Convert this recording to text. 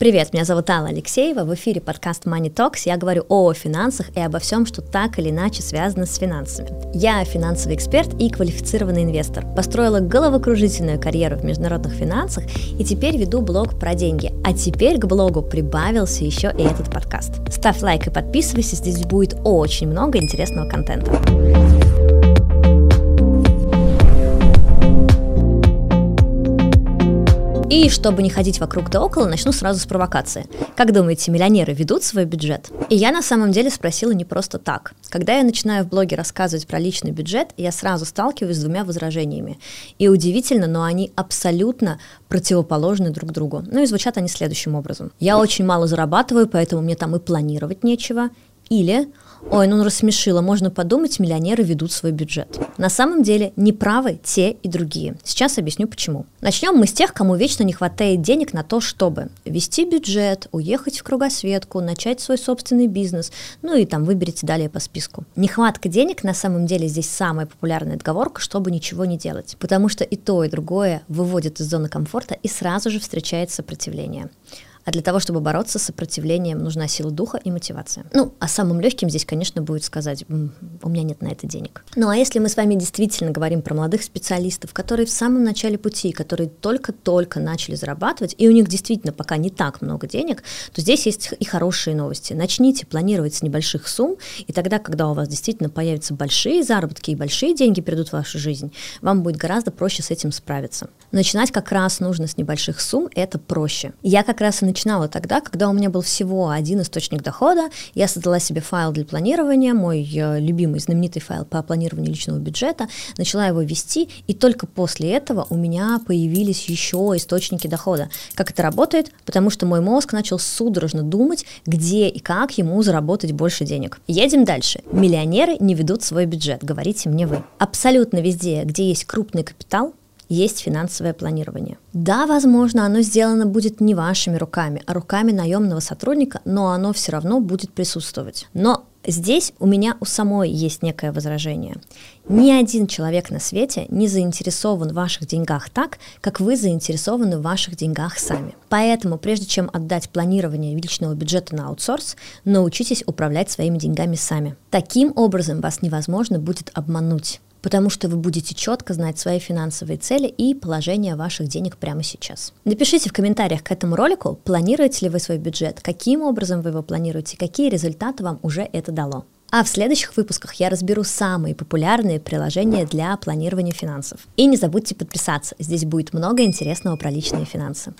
Привет, меня зовут Алла Алексеева, в эфире подкаст Money Talks. Я говорю о финансах и обо всем, что так или иначе связано с финансами. Я финансовый эксперт и квалифицированный инвестор. Построила головокружительную карьеру в международных финансах и теперь веду блог про деньги. А теперь к блогу прибавился еще и этот подкаст. Ставь лайк и подписывайся, здесь будет очень много интересного контента. И чтобы не ходить вокруг да около, начну сразу с провокации. Как думаете, миллионеры ведут свой бюджет? И я на самом деле спросила не просто так. Когда я начинаю в блоге рассказывать про личный бюджет, я сразу сталкиваюсь с двумя возражениями. И удивительно, но они абсолютно противоположны друг другу. Ну и звучат они следующим образом. Я очень мало зарабатываю, поэтому мне там и планировать нечего. Или Ой, ну рассмешило, можно подумать, миллионеры ведут свой бюджет. На самом деле неправы те и другие. Сейчас объясню почему. Начнем мы с тех, кому вечно не хватает денег на то, чтобы вести бюджет, уехать в кругосветку, начать свой собственный бизнес, ну и там выберите далее по списку. Нехватка денег на самом деле здесь самая популярная отговорка, чтобы ничего не делать, потому что и то, и другое выводит из зоны комфорта и сразу же встречает сопротивление. А для того, чтобы бороться с сопротивлением, нужна сила духа и мотивация. Ну, а самым легким здесь, конечно, будет сказать, у меня нет на это денег. Ну, а если мы с вами действительно говорим про молодых специалистов, которые в самом начале пути, которые только-только начали зарабатывать, и у них действительно пока не так много денег, то здесь есть и хорошие новости. Начните планировать с небольших сумм, и тогда, когда у вас действительно появятся большие заработки и большие деньги придут в вашу жизнь, вам будет гораздо проще с этим справиться. Начинать как раз нужно с небольших сумм, это проще. Я как раз и начинала тогда, когда у меня был всего один источник дохода. Я создала себе файл для планирования, мой э, любимый знаменитый файл по планированию личного бюджета, начала его вести, и только после этого у меня появились еще источники дохода. Как это работает? Потому что мой мозг начал судорожно думать, где и как ему заработать больше денег. Едем дальше. Миллионеры не ведут свой бюджет, говорите мне вы. Абсолютно везде, где есть крупный капитал, есть финансовое планирование. Да, возможно, оно сделано будет не вашими руками, а руками наемного сотрудника, но оно все равно будет присутствовать. Но Здесь у меня у самой есть некое возражение. Ни один человек на свете не заинтересован в ваших деньгах так, как вы заинтересованы в ваших деньгах сами. Поэтому, прежде чем отдать планирование личного бюджета на аутсорс, научитесь управлять своими деньгами сами. Таким образом вас невозможно будет обмануть потому что вы будете четко знать свои финансовые цели и положение ваших денег прямо сейчас. Напишите в комментариях к этому ролику, планируете ли вы свой бюджет, каким образом вы его планируете, какие результаты вам уже это дало. А в следующих выпусках я разберу самые популярные приложения для планирования финансов. И не забудьте подписаться, здесь будет много интересного про личные финансы.